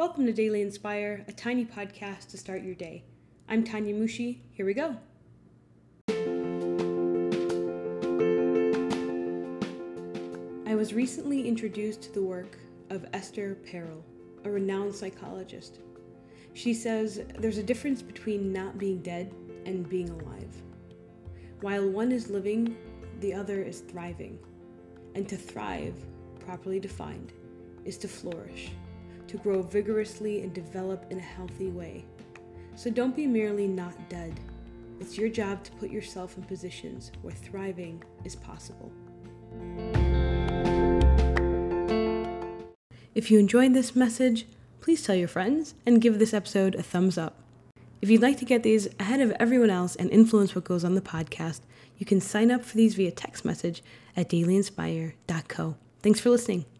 Welcome to Daily Inspire, a tiny podcast to start your day. I'm Tanya Mushi. Here we go. I was recently introduced to the work of Esther Perel, a renowned psychologist. She says there's a difference between not being dead and being alive. While one is living, the other is thriving. And to thrive, properly defined, is to flourish to grow vigorously and develop in a healthy way. So don't be merely not dead. It's your job to put yourself in positions where thriving is possible. If you enjoyed this message, please tell your friends and give this episode a thumbs up. If you'd like to get these ahead of everyone else and influence what goes on the podcast, you can sign up for these via text message at dailyinspire.co. Thanks for listening.